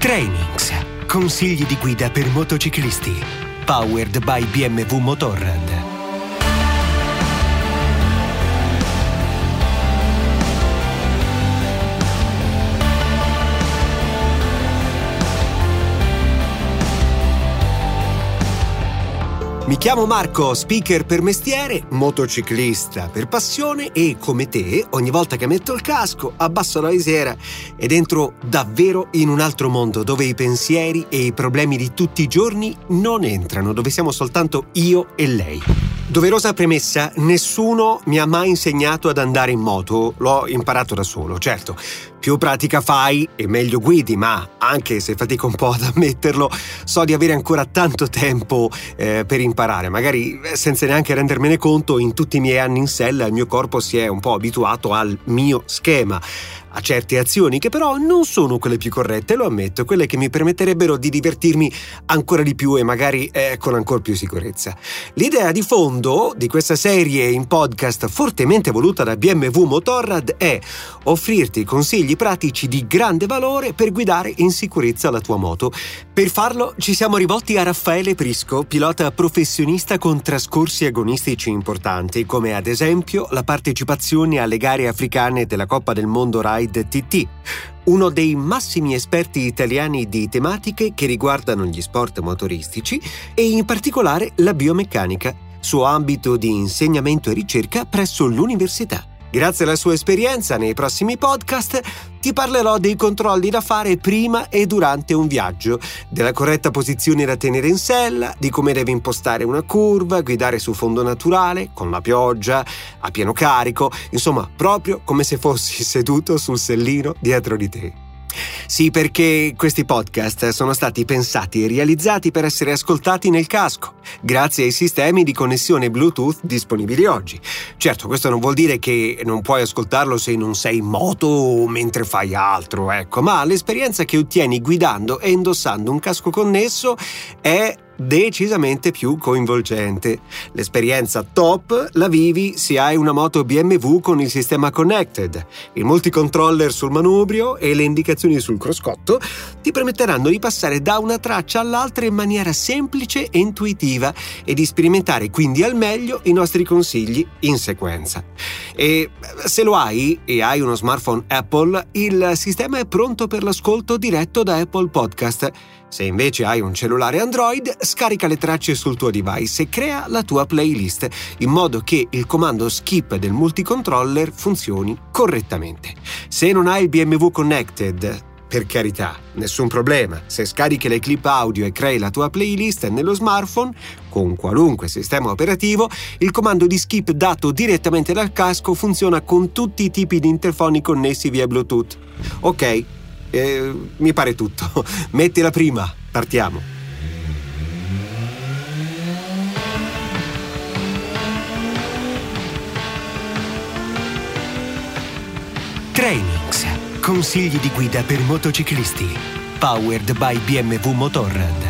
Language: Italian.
Trainings. Consigli di guida per motociclisti. Powered by BMW Motorrad. Mi chiamo Marco, speaker per mestiere, motociclista per passione e come te, ogni volta che metto il casco, abbasso la visiera ed entro davvero in un altro mondo dove i pensieri e i problemi di tutti i giorni non entrano, dove siamo soltanto io e lei. Doverosa premessa, nessuno mi ha mai insegnato ad andare in moto, l'ho imparato da solo, certo. Più pratica fai e meglio guidi, ma anche se fatico un po' ad ammetterlo, so di avere ancora tanto tempo eh, per imparare. Magari eh, senza neanche rendermene conto, in tutti i miei anni in sella il mio corpo si è un po' abituato al mio schema a certe azioni che però non sono quelle più corrette, lo ammetto, quelle che mi permetterebbero di divertirmi ancora di più e magari eh, con ancora più sicurezza. L'idea di fondo di questa serie in podcast fortemente voluta da BMW Motorrad è offrirti consigli pratici di grande valore per guidare in sicurezza la tua moto. Per farlo ci siamo rivolti a Raffaele Prisco, pilota professionista con trascorsi agonistici importanti, come ad esempio la partecipazione alle gare africane della Coppa del Mondo Ride TT, uno dei massimi esperti italiani di tematiche che riguardano gli sport motoristici e in particolare la biomeccanica, suo ambito di insegnamento e ricerca presso l'università. Grazie alla sua esperienza nei prossimi podcast ti parlerò dei controlli da fare prima e durante un viaggio, della corretta posizione da tenere in sella, di come devi impostare una curva, guidare su fondo naturale, con la pioggia, a pieno carico, insomma proprio come se fossi seduto sul sellino dietro di te. Sì, perché questi podcast sono stati pensati e realizzati per essere ascoltati nel casco, grazie ai sistemi di connessione Bluetooth disponibili oggi. Certo, questo non vuol dire che non puoi ascoltarlo se non sei in moto o mentre fai altro, ecco, ma l'esperienza che ottieni guidando e indossando un casco connesso è decisamente più coinvolgente. L'esperienza top la vivi se hai una moto BMW con il sistema connected. Il multicontroller sul manubrio e le indicazioni sul cruscotto ti permetteranno di passare da una traccia all'altra in maniera semplice e intuitiva e di sperimentare quindi al meglio i nostri consigli in sequenza. E se lo hai e hai uno smartphone Apple, il sistema è pronto per l'ascolto diretto da Apple Podcast se invece hai un cellulare Android, scarica le tracce sul tuo device e crea la tua playlist, in modo che il comando skip del multicontroller funzioni correttamente. Se non hai il BMW Connected, per carità, nessun problema. Se scarichi le clip audio e crei la tua playlist nello smartphone, con qualunque sistema operativo, il comando di skip dato direttamente dal casco funziona con tutti i tipi di interfoni connessi via Bluetooth. Ok, eh, mi pare tutto. Mettila prima, partiamo. Trainings. Consigli di guida per motociclisti. Powered by BMW Motorrad.